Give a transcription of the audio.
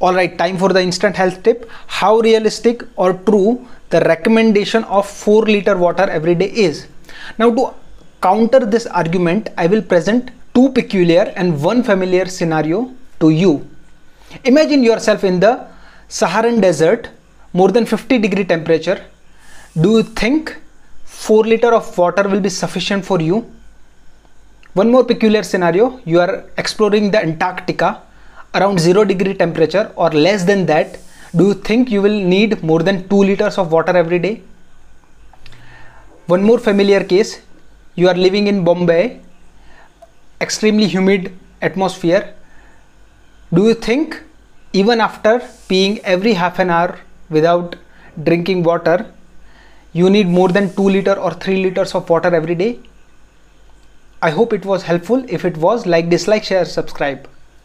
Alright, time for the instant health tip. How realistic or true the recommendation of 4 liter water every day is. Now to counter this argument, I will present two peculiar and one familiar scenario to you. Imagine yourself in the Saharan desert, more than 50 degree temperature. Do you think 4 liter of water will be sufficient for you? One more peculiar scenario, you are exploring the Antarctica around 0 degree temperature or less than that. Do you think you will need more than 2 liters of water every day? One more familiar case, you are living in Bombay, extremely humid atmosphere. Do you think even after peeing every half an hour without drinking water, you need more than 2 liter or 3 liters of water every day? I hope it was helpful. If it was, like, dislike, share, subscribe.